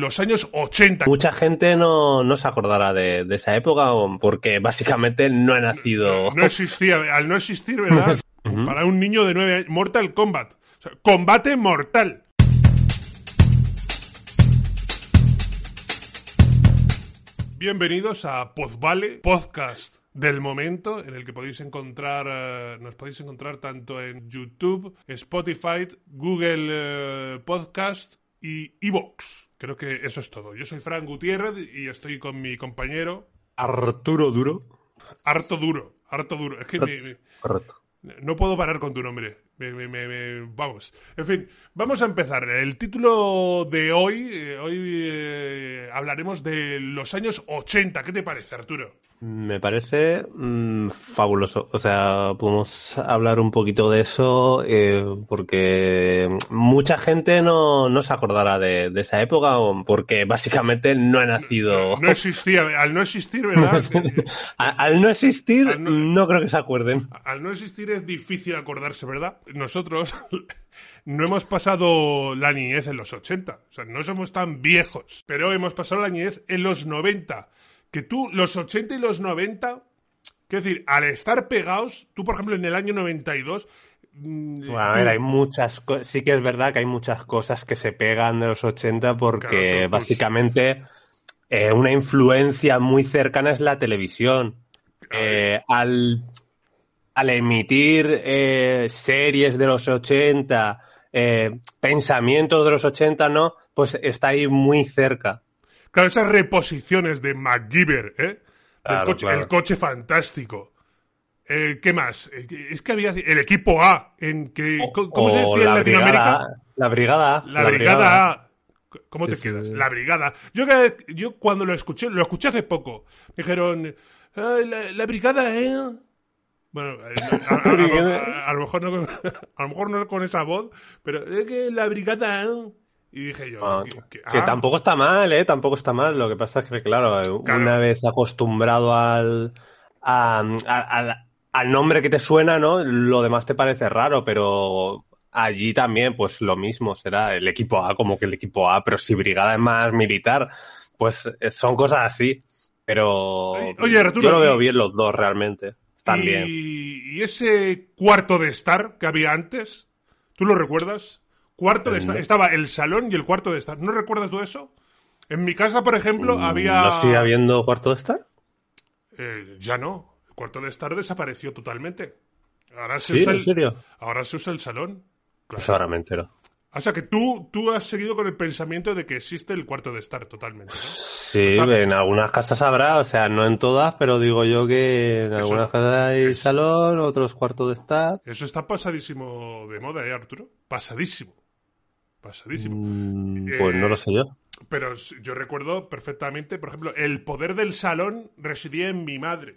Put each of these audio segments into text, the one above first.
Los años 80. Mucha gente no, no se acordará de, de esa época porque básicamente no he nacido. No existía, al no existir, ¿verdad? Para un niño de 9 años. Mortal Kombat. O sea, combate mortal. Bienvenidos a Pozvale, podcast del momento, en el que podéis encontrar, eh, nos podéis encontrar tanto en YouTube, Spotify, Google eh, Podcast y Evox. Creo que eso es todo. Yo soy Fran Gutiérrez y estoy con mi compañero Arturo Duro. Harto Duro. Harto Duro. Es que me- me- Correcto. no puedo parar con tu nombre. Me- me- me- me- vamos. En fin, vamos a empezar. El título de hoy, eh, hoy eh, hablaremos de los años 80. ¿Qué te parece, Arturo? Me parece mm, fabuloso. O sea, podemos hablar un poquito de eso eh, porque mucha gente no, no se acordará de, de esa época porque básicamente no he nacido. No existía, al no existir, ¿verdad? A- Al no existir, Al no- no creo que se acuerden. Al no existir es difícil acordarse, ¿verdad? Nosotros no hemos pasado la niñez en los 80, o sea, no somos tan viejos, pero hemos pasado la niñez en los 90. Que tú, los 80 y los 90, quiero decir, al estar pegados, tú, por ejemplo, en el año 92... mm, Bueno, a ver, hay muchas sí que es verdad que hay muchas cosas que se pegan de los 80 porque Claro, básicamente eh, una influencia muy cercana es la televisión. Eh, al, al emitir eh, series de los 80, eh, pensamientos de los 80, ¿no? Pues está ahí muy cerca. Claro, esas reposiciones de MacGyver, ¿eh? Del Claro, coche, claro. El coche fantástico. Eh, ¿Qué más? Eh, Es que había el equipo A, en que, ¿cómo se decía en la Latinoamérica? A, La brigada A, La, brigada A. ¿Cómo te Sí, quedas? sí. La brigada. Yo, yo cuando lo escuché, lo escuché hace poco. Me dijeron, "Ay, la, la brigada, ¿eh? Bueno, a, a- a- a- a lo mejor no, con- a lo mejor no con esa voz, pero es que la brigada, ¿eh? Y dije yo, Ah, que, que- que ah, tampoco está mal, ¿eh? Tampoco está mal. Lo que pasa es que, claro, Claro. una vez acostumbrado al, a- a- al, al nombre que te suena, ¿no? Lo demás te parece raro, pero allí también, pues lo mismo, será el equipo A como que el equipo A, pero si Brigada es más militar, pues eh, son cosas así. Pero Oye, Arturo, yo lo veo bien los dos realmente. También. Y ese cuarto de estar que había antes, ¿tú lo recuerdas? Cuarto de estar. Estaba el salón y el cuarto de estar. ¿No recuerdas tú eso? En mi casa, por ejemplo, Mm, había. ¿No sigue habiendo cuarto de estar? Eh, ya no. El cuarto de estar desapareció totalmente. Ahora se Sí, usa en el, serio. ahora se usa el salón. Claro. Pues ahora me entero. O sea que tú, tú has seguido con el pensamiento de que existe el cuarto de estar totalmente. ¿no? Sí, en algunas casas habrá, o sea, no en todas, pero digo yo que en Eso- algunas casas hay eso- salón, otros cuartos de estar. Eso está pasadísimo de moda, ¿eh, Arturo? Pasadísimo. Pasadísimo. Mm, Eh, Pues no lo sé yo. Pero yo recuerdo perfectamente, por ejemplo, el poder del salón residía en mi madre.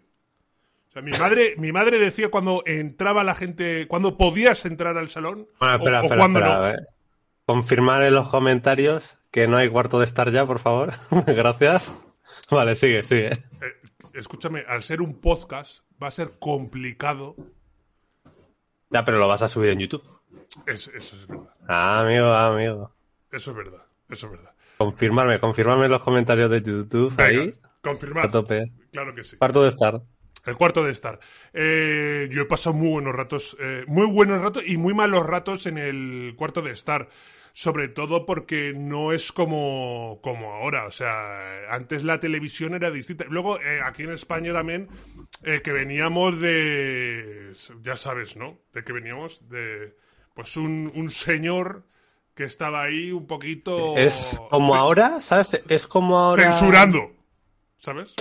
O sea, mi madre, mi madre decía cuando entraba la gente, cuando podías entrar al salón Bueno, espera, o, espera, cuando espera, no. a ver. Confirmar en los comentarios que no hay cuarto de estar ya, por favor. Gracias. Vale, sigue, sigue. Eh, escúchame, al ser un podcast va a ser complicado. Ya, pero lo vas a subir en YouTube. Es- eso es verdad. Ah, amigo, ah, amigo. Eso es verdad. Eso es verdad. Confirmarme, confirmarme en los comentarios de YouTube Venga, ahí. confirmad. A tope. Claro que sí. Cuarto de estar. El cuarto de estar. Eh, yo he pasado muy buenos ratos, eh, muy buenos ratos y muy malos ratos en el cuarto de estar. Sobre todo porque no es como, como ahora. O sea, antes la televisión era distinta. Luego, eh, aquí en España también, que veníamos de. Ya sabes, ¿no? De que veníamos de. Pues un, un señor que estaba ahí un poquito. Es como ahora, ¿sabes? Es como ahora. Censurando. ¿Sabes?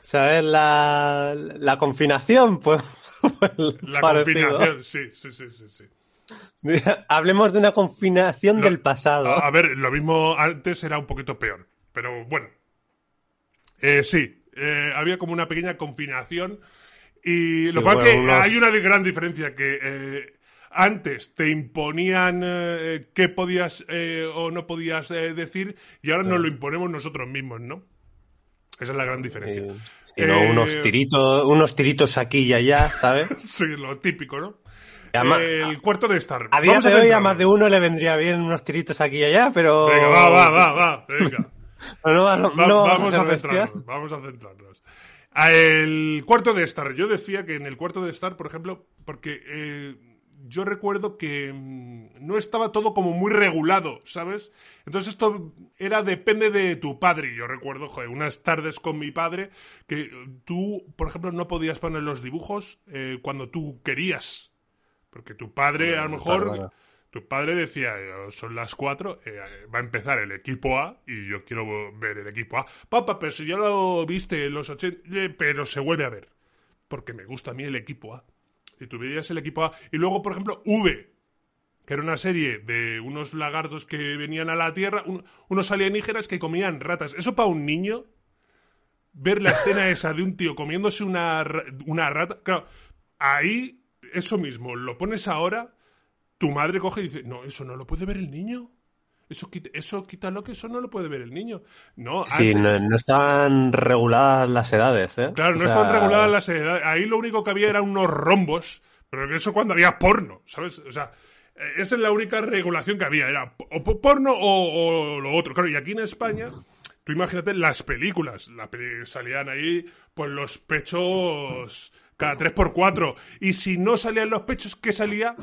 ¿Sabes? La, la confinación, pues. pues La parecido. confinación, sí, sí, sí, sí, sí. Hablemos de una confinación del pasado. A, ver, lo mismo antes era un poquito peor. Pero bueno. Eh, sí, eh, había como una pequeña confinación. Y lo que pasa es que hay una gran diferencia que eh, antes te imponían eh, qué podías eh, o no podías eh, decir y ahora nos lo imponemos nosotros mismos, ¿no? Esa es la gran diferencia. unos tiritos, unos tiritos aquí y allá, ¿sabes? sí, lo típico, ¿no? el cuarto de estar. A día de hoy a más de uno le vendría bien unos tiritos aquí y allá, pero... Venga, va, va, va, va, venga. vamos, a, centrarnos, vamos a centrarnos. El cuarto de estar. Yo decía que en el cuarto de estar, por ejemplo, porque yo recuerdo que mm, no estaba todo como muy regulado, ¿sabes? Entonces esto era depende de tu padre. Yo recuerdo, joder, unas tardes con mi padre que tú, por ejemplo, no podías poner los dibujos eh, cuando tú querías. Porque tu padre, a lo mejor, tu padre decía, eh, son las cuatro, eh, va a empezar el equipo A y yo quiero ver el equipo A. Papá, pero si ya lo viste en los 80, pero se vuelve a ver. Porque me gusta a mí el equipo A y tú veías el equipo A. Y luego, por ejemplo, V, que era una serie de unos lagartos que venían a la Tierra, unos alienígenas que comían ratas. Eso para un niño, ver la escena esa de un tío comiéndose una, una rata, claro, ahí, eso mismo, lo pones ahora, tu madre coge y dice, no, eso no lo puede ver el niño. Eso, eso quítalo que eso no lo puede ver el niño. No, sí, no, están reguladas las edades, ¿eh? Claro, no están reguladas las edades. Ahí lo único que había eran unos rombos, pero eso cuando había porno, ¿sabes? O sea, eh, esa es la única regulación que había, era o porno o, lo otro. Claro, y aquí en España, tú imagínate las películas, la salían ahí, pues los pechos cada 3 por 4 Y si no salían los pechos, ¿qué salía?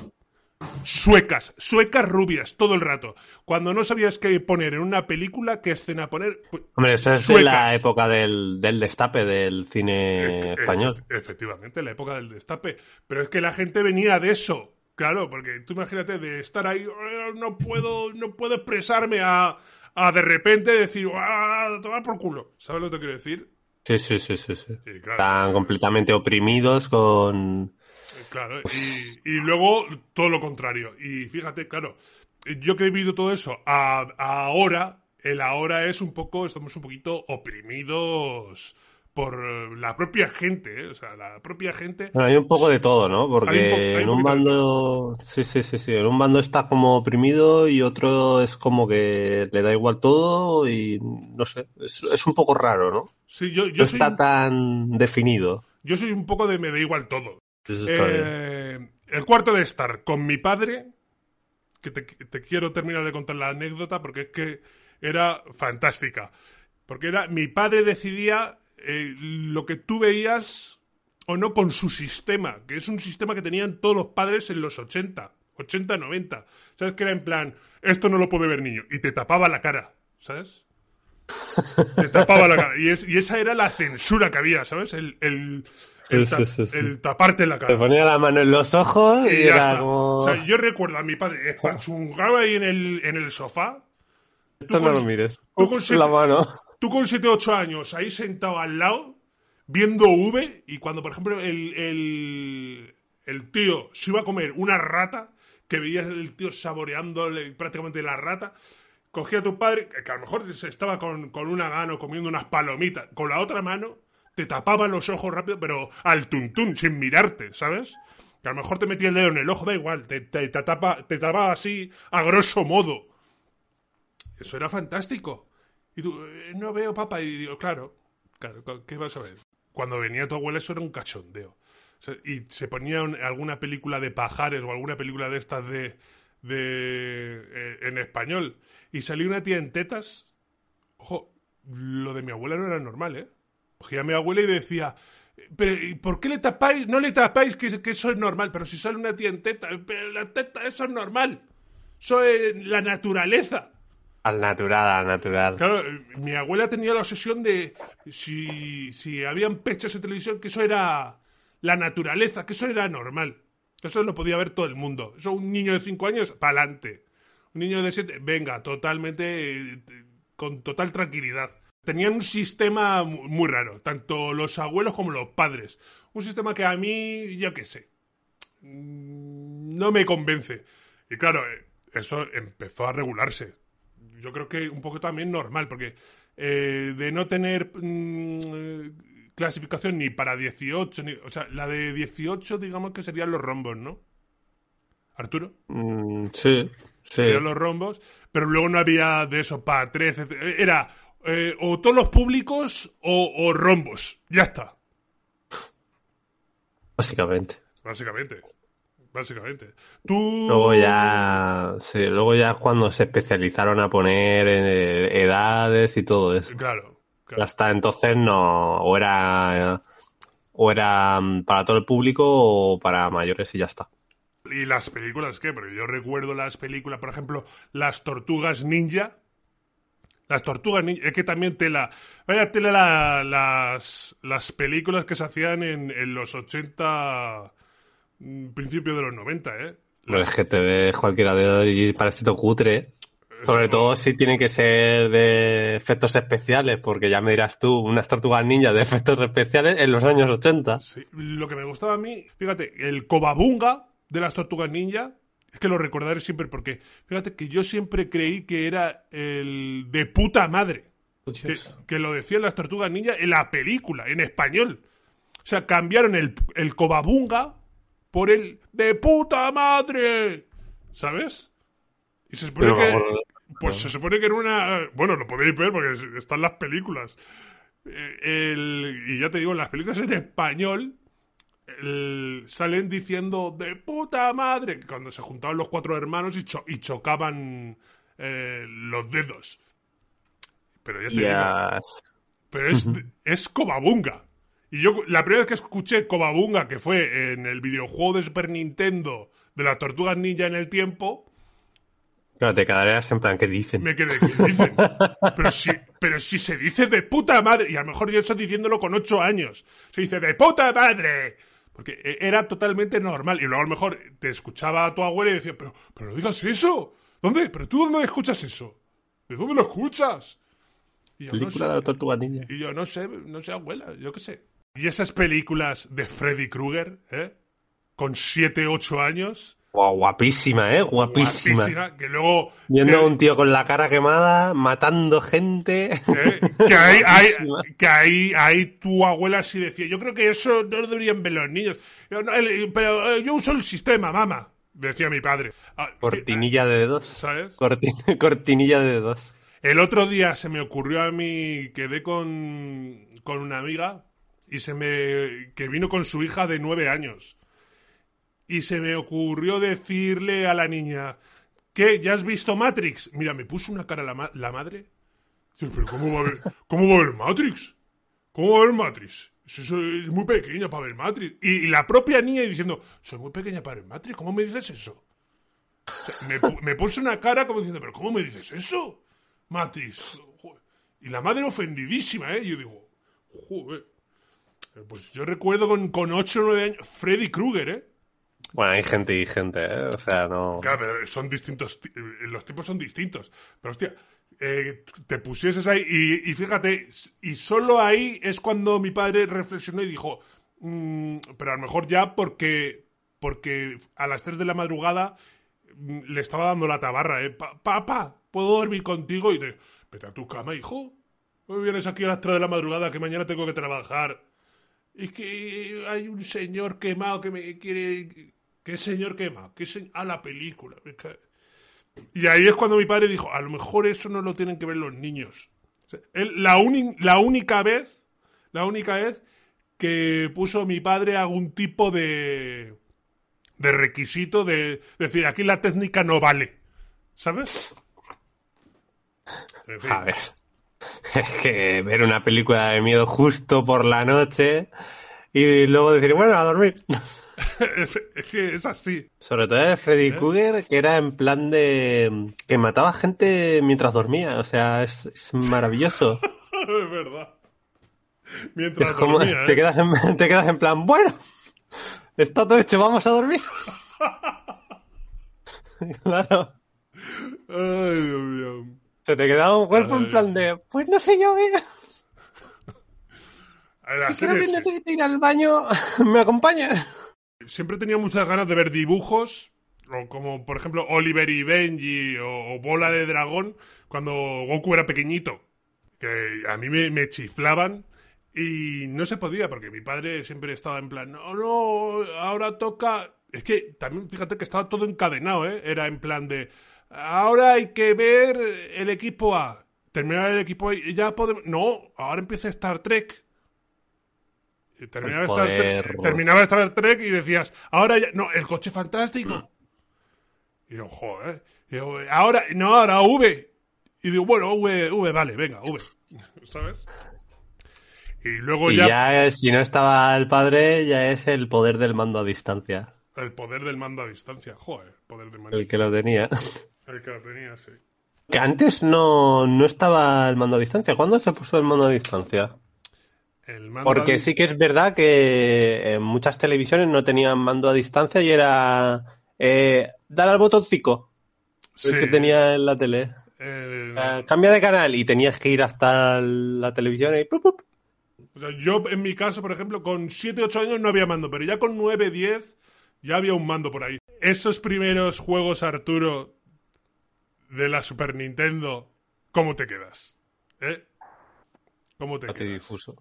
Suecas, suecas rubias, todo el rato. Cuando no sabías qué poner en una película, qué escena poner. Pues, Hombre, eso es de la época del, destape del cine español. efectivamente, la época del destape. Pero es que la gente venía de eso. Claro, porque tú imagínate de estar ahí, oh, no puedo, no puedo expresarme a, a de repente decir, ¡ah, tomar por culo! ¿Sabes lo que te quiero decir? Sí, sí, sí, sí. sí. Están completamente oprimidos con Claro, y, luego todo lo contrario. Y fíjate, claro, yo que he vivido todo eso, ahora, el ahora es un poco, estamos un poquito oprimidos por la propia gente, ¿eh? o sea, la propia gente. hay un poco de todo, ¿no? Porque en un bando, sí, sí, sí, sí, en un bando está como oprimido y otro es como que le da igual todo y no sé, es, un poco raro, ¿no? Sí, yo, yo no está tan definido. Yo soy un poco de me da igual todo. Eh, el cuarto de estar con mi padre, que te, quiero terminar de contar la anécdota porque es que era fantástica. Porque era mi padre decidía eh, lo que tú veías o no con su sistema, que es un sistema que tenían todos los padres en los 80, 80, 90. ¿Sabes? Que era en plan, esto no lo puede ver niño. Y te tapaba la cara, ¿sabes? Te tapaba la cara. Y, esa era la censura que había, ¿sabes? el, el, taparte la cara. Te ponía la mano en los ojos y, era como... O sea, yo recuerdo a mi padre espachungaba ahí en el, en el sofá. Esto no lo mires. Tú con, siete, la mano. tú con 7, 8 años ahí sentado al lado, viendo V, y cuando, por ejemplo, el, el, el tío se iba a comer una rata, que veías el tío saboreando prácticamente la rata, cogía a tu padre, que a lo mejor estaba con, con una mano comiendo unas palomitas, con la otra mano te tapaba los ojos rápido, pero al tuntún, sin mirarte, ¿sabes? Que a lo mejor te metía el dedo en el ojo, da igual, te, te, te, tapa, te tapaba así, a grosso modo. Eso era fantástico. Y tú, eh, no veo papá, y digo, claro, claro, ¿qué vas a ver? Cuando venía tu abuela eso era un cachondeo. y se ponía alguna película de pajares o alguna película de estas de, de eh, en español y salió una tía en tetas. Ojo, lo de mi abuela no era normal, ¿eh? Cogía a mi abuela y decía, pero ¿por qué le tapáis? No le tapáis que, que eso es normal, pero si sale una tía en teta, pero la teta, eso es normal. Eso es la naturaleza. Al natural, al natural. Claro, mi abuela tenía la obsesión de si, si habían pechos en televisión, que eso era la naturaleza, que eso era normal. Eso lo podía ver todo el mundo. Eso un niño de 5 años, para adelante. Un niño de 7, venga, totalmente, eh, con total tranquilidad tenían un sistema muy raro, tanto los abuelos como los padres. Un sistema que a mí, yo qué sé, mm, no me convence. Y claro, eh, eso empezó a regularse. Yo creo que un poco también normal, porque eh, de no tener mm, clasificación ni para 18, ni, o sea, la de 18 digamos que serían los rombos, ¿no? Arturo. Mm, sí, sí. Serían los rombos, pero luego no había de eso para 13. Era eh, o todos los públicos o, o rombos. Ya está. Básicamente. Básicamente. Básicamente. Tú. Luego ya. Sí, luego ya es cuando se especializaron a poner eh, edades y todo eso. Claro. Claro. Hasta entonces no. O era. O era mm, para todo el público o para mayores y ya está. ¿Y las películas qué? Porque yo recuerdo las películas, por ejemplo, Las Tortugas Ninja. Las Tortugas Ninja. Es que también tela. Vaya tela la- las, las películas que se hacían en, en los 80. mm, Principios de los 90, ¿eh? Pues es que te ves cualquiera de ellos y parece todo cutre. Sobre todo si tiene que ser de efectos especiales, porque ya me dirás tú, unas tortugas ninja de efectos especiales en los años 80. Sí, lo que me gustaba a mí, fíjate, el Cobabunga de las Tortugas Ninja, es que lo recordaré siempre porque, fíjate que yo siempre creí que era el de puta madre. Que, que lo decían las Tortugas Ninja en la película, en español. O sea, cambiaron el, el Cobabunga por el de puta madre. ¿Sabes? Y se supone. Pues se supone que era una. Bueno, lo podéis ver porque es- están las películas. Eh, el- y ya te digo, en las películas en español el- salen diciendo de puta madre cuando se juntaban los cuatro hermanos y, cho- y chocaban eh, los dedos. Pero ya te digo, Yes. pero es, es Cobabunga. Y yo, la primera vez que escuché Cobabunga, que fue en el videojuego de Super Nintendo de las Tortugas Ninja en el tiempo, Claro, te quedarías en plan, ¿qué dicen? me quedé, ¿qué dicen? Pero si, pero si se dice de puta madre, y a lo mejor yo estoy diciéndolo con ocho años, se dice de puta madre. Porque e- era totalmente normal. Y luego a lo mejor te escuchaba a tu abuela y decía, pero, pero no digas eso. ¿Dónde? ¿Pero tú dónde escuchas eso? ¿De dónde lo escuchas? Y yo, no Película sé. de la tortuga ninja. Y yo no sé, no sé, abuela, yo qué sé. Y esas películas de Freddy Krueger, ¿eh? Con 7, 8 años. Guau, guapísima, ¿eh? Guapísima. guapísima, que luego... Viendo que- a un tío con la cara quemada, matando gente. ¿eh? Que ahí, Guapísima. que ahí, ahí tu abuela sí decía, yo creo que eso no lo deberían ver los niños. Yo, no, el- pero eh, yo uso el sistema, mamá, decía mi padre. Ah, Cortinilla de dedos. ¿Sabes? Corti- Cortinilla de dedos. El otro día se me ocurrió a mí, quedé con, con una amiga y se me que vino con su hija de nueve años y se me ocurrió decirle a la niña ¿qué? ¿ya has visto Matrix? Mira, me puso una cara la, la madre. Dice, pero cómo va a ver cómo va a ver Matrix? ¿Cómo va a ver Matrix? Eso es muy pequeña para ver Matrix. Y, la propia niña diciendo, soy muy pequeña para ver Matrix, ¿cómo me dices eso? O sea, me, me puso una cara como diciendo, pero ¿cómo me dices eso? Matrix. Y la madre ofendidísima, ¿eh? Yo digo, joder. Pues yo recuerdo con, con 8 o 9 años, Freddy Krueger, ¿eh? Bueno, hay gente y gente, ¿eh? O sea, no. Claro, pero son distintos, ti- eh, los tipos son distintos. Pero hostia, eh, te pusieses ahí y, y fíjate, y solo ahí es cuando mi padre reflexionó y dijo, "Mm, pero a lo mejor ya porque, porque a las 3 de la madrugada mm, le estaba dando la tabarra, ¿eh? Pa- Papá, ¿puedo dormir contigo? Y te, vete a tu cama, hijo. ¿No vienes aquí a las 3 de la madrugada que mañana tengo que trabajar? Es que hay un señor quemado que me quiere... ¿Qué señor quemado? ¿Qué se... Ah, la película. Y ahí es cuando mi padre dijo, a lo mejor eso no lo tienen que ver los niños. Él- la, única vez, la única vez que puso mi padre algún tipo de, de requisito de decir, aquí la técnica no vale. ¿Sabes? A ver. Es que ver una película de miedo justo por la noche y luego decir, bueno, a dormir. es, es que es así. Sobre todo el Freddy Krueger, que era en plan de. que mataba gente mientras dormía. O sea, es, es maravilloso. es verdad. Mientras Es como, dormía, ¿eh? te, quedas en, te quedas en plan, bueno, está todo hecho, vamos a dormir. claro. Ay, Dios mío. Se te quedaba un cuerpo en Ay. plan de, pues no sé yo, ¿eh? Si quiero que necesito ir al baño, me acompaña. Siempre tenía muchas ganas de ver dibujos, o como por ejemplo Oliver y Benji o, Bola de Dragón, cuando Goku era pequeñito, que a mí me, me chiflaban y no se podía porque mi padre siempre estaba en plan, no, no, ahora toca... Es que también fíjate que estaba todo encadenado, ¿eh? Era en plan de, ahora hay que ver el equipo A. Terminar el equipo A y ya podemos... No, ahora empieza Star Trek. Terminaba, Star Trek, terminaba Star Trek y decías, ahora ya... No, el coche fantástico. Y yo, joder. Y yo, ahora, no, ahora V. Y digo, bueno, V, V, vale, venga, V. ¿Sabes? Y luego Y ya, ya, eh, si no estaba el padre, ya es el poder del mando a distancia. el poder del mando a distancia. Joder, el poder del mando El que lo tenía. El que lo tenía, sí. Que antes no, no estaba el mando a distancia. ¿Cuándo se puso el mando a distancia? El mando a Porque sí que es verdad que en muchas televisiones no tenían mando a distancia y era eh, dar al botoncito sí, el que tenía en la tele. eh, Eh, cambia de canal y tenías que ir hasta la televisión y ¡pup, pup! o sea, yo, en mi caso, por ejemplo, con 7, 8 años no había mando, pero ya con 9, 10 ya había un mando por ahí. Esos primeros juegos, Arturo, de la Super Nintendo, ¿cómo te quedas? ¿Eh? ¿Cómo te quedas? difuso.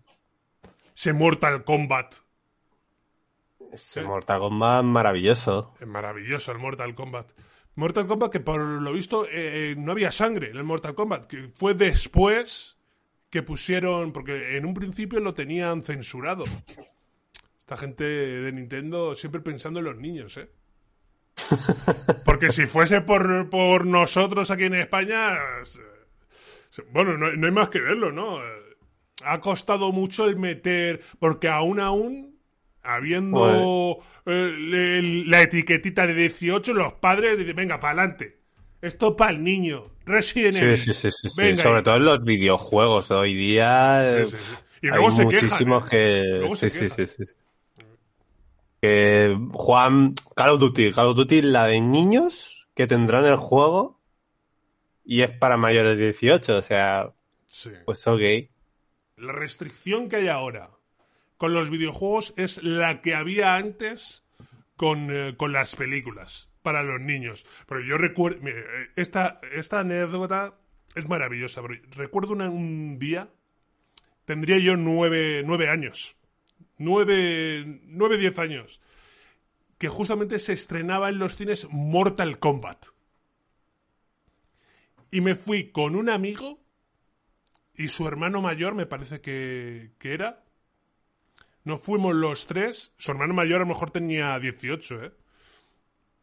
Ese Mortal Kombat. Ese Mortal Kombat maravilloso. Es maravilloso el Mortal Kombat. Mortal Kombat que por lo visto eh, eh, no había sangre en el Mortal Kombat, que fue después que pusieron, porque en un principio lo tenían censurado. Esta gente de Nintendo siempre pensando en los niños, ¿eh? Porque si fuese por, por nosotros aquí en España, bueno, no, no hay más que verlo, ¿no? Ha costado mucho el meter, porque aún aún, habiendo eh, le- la etiquetita de 18, los padres dicen, venga, para adelante. Esto para el niño. Resident Sí, Evil. sí, sí, sí, sí. Venga, Sobre todo en los videojuegos de hoy día. Sí, sí, sí. Y hay luego se quejan. muchísimos ¿eh? que. Luego se sí, sí, sí, quejan. sí. Que Juan, Call of Duty, Call of Duty, la de niños que tendrán el juego y es para mayores de 18, o sea, Sí. pues ok. La restricción que hay ahora con los videojuegos es la que había antes con, eh, con las películas para los niños. Pero yo recuerdo, esta, esta anécdota es maravillosa. recuerdo un día, tendría yo nueve, nueve años, nueve, nueve, diez años, que justamente se estrenaba en los cines Mortal Kombat. Y me fui con un amigo y su hermano mayor, me parece que, que era. Nos fuimos los tres. Su hermano mayor a lo mejor tenía 18, ¿eh?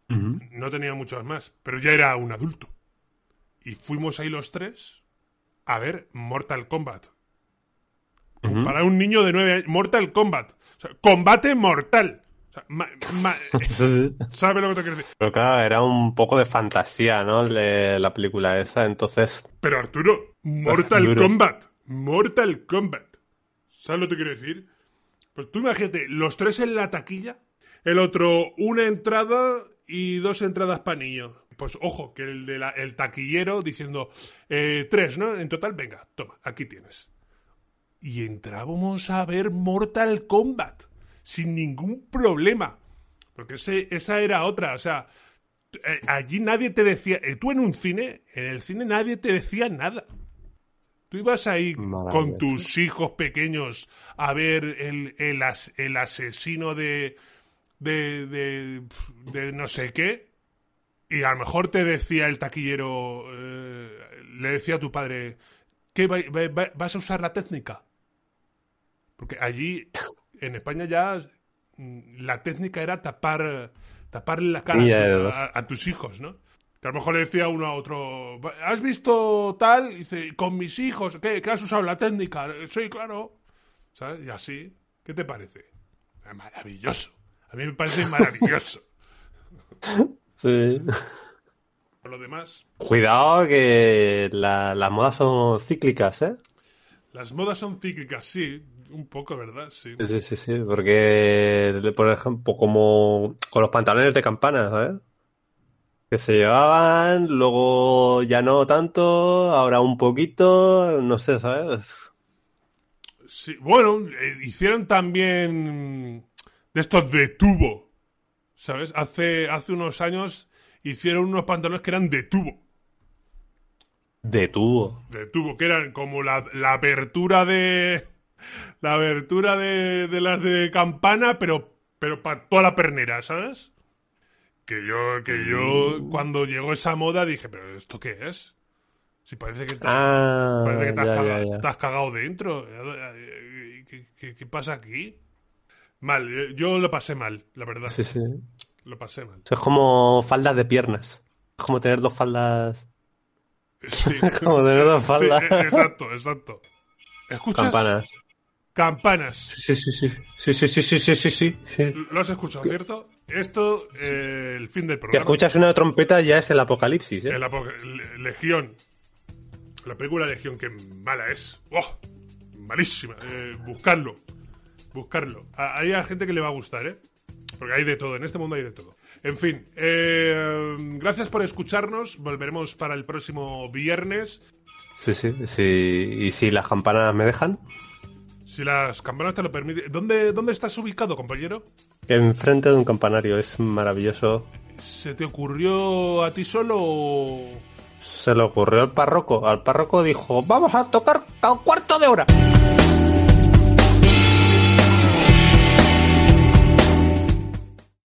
No tenía muchos más, pero ya era un adulto. Y fuimos ahí los tres a ver Mortal Kombat. Para un niño de 9 años, Mortal Kombat. O sea, combate mortal. O sea, ma- ma-. ¿Sabe lo que te quiero decir? Pero claro, era un poco de fantasía, ¿no? De la película esa, entonces. Pero Arturo, Mortal. Kombat. Mortal Kombat. ¿Sabes lo que te quiero decir? Pues tú imagínate, los tres en la taquilla, el otro una entrada y dos entradas para niños. Pues ojo, que el, de la- el taquillero diciendo eh, tres, ¿no? En total, venga, toma, aquí tienes. Y entrábamos a ver Mortal Kombat sin ningún problema. Porque ese- esa era otra, o sea, eh, allí nadie te decía, eh, tú en un cine, en el cine nadie te decía nada. Tú ibas ahí con tus hijos pequeños a ver el, el, as- el asesino de, de, de, de no sé qué, y a lo mejor te decía el taquillero, eh, le decía a tu padre, ¿qué va- va- va- vas a usar la técnica? Porque allí, en España ya, mm, la técnica era tapar, taparle la cara a, ya, a- a tus hijos, ¿no? Que a lo mejor le decía uno a otro, ¿has visto tal? Y dice, con mis hijos, ¿qué? ¿Qué has usado la técnica? Sí, claro. ¿Sabes? Y así, ¿qué te parece? Maravilloso. A mí me parece maravilloso. Sí. Por lo demás, Cuidado que la- las modas son cíclicas, ¿eh? Las modas son cíclicas, sí, un poco, ¿verdad? Sí. Sí, sí, sí, porque, por ejemplo, como con los pantalones de campana, ¿sabes? Que se llevaban, luego ya no tanto, ahora un poquito, no sé, ¿sabes? Sí, bueno, eh, hicieron también de estos de tubo, ¿sabes? Hace, hace unos años hicieron unos pantalones que eran de tubo. De tubo. De tubo, que eran como la, la apertura de. La abertura de, de las de campana, pero, pero para toda la pernera, ¿sabes? Que yo, que yo, cuando llegó esa moda, dije, ¿pero esto qué es? Si parece que, te, Ah, parece que te, has ya, cagado, ya, ya. te has cagado dentro. ¿Qué, qué- qué pasa aquí? Mal, eh, yo lo pasé mal, la verdad. Sí, sí. Lo pasé mal. Es como faldas de piernas. Es como tener dos faldas. Sí. Como tener dos Sí, faldas. eh, exacto, exacto. ¿Escuchas? Campanas. Campanas. Sí, sí, sí. Sí, sí, sí, sí, sí, sí, sí. sí. Lo has escuchado, ¿cierto? Esto, eh, el fin del Que programa. escuchas una trompeta ya es el apocalipsis, ¿eh? El apo- Le- Legión. La película Legión, que mala es. ¡Oh! Malísima. Eh, buscarlo. Buscarlo. A- Hay a gente que le va a gustar, ¿eh? Porque hay de todo. En este mundo hay de todo. En fin. eh, gracias por escucharnos. Volveremos para el próximo viernes. Sí, sí, sí. Y si las campanas me dejan, Si las campanas te lo permiten. ¿Dónde, ¿Dónde estás ubicado, compañero? enfrente de un campanario. Es maravilloso. ¿Se te ocurrió a ti solo o.? Se le ocurrió al párroco. Al párroco dijo, vamos a tocar a un cuarto de hora.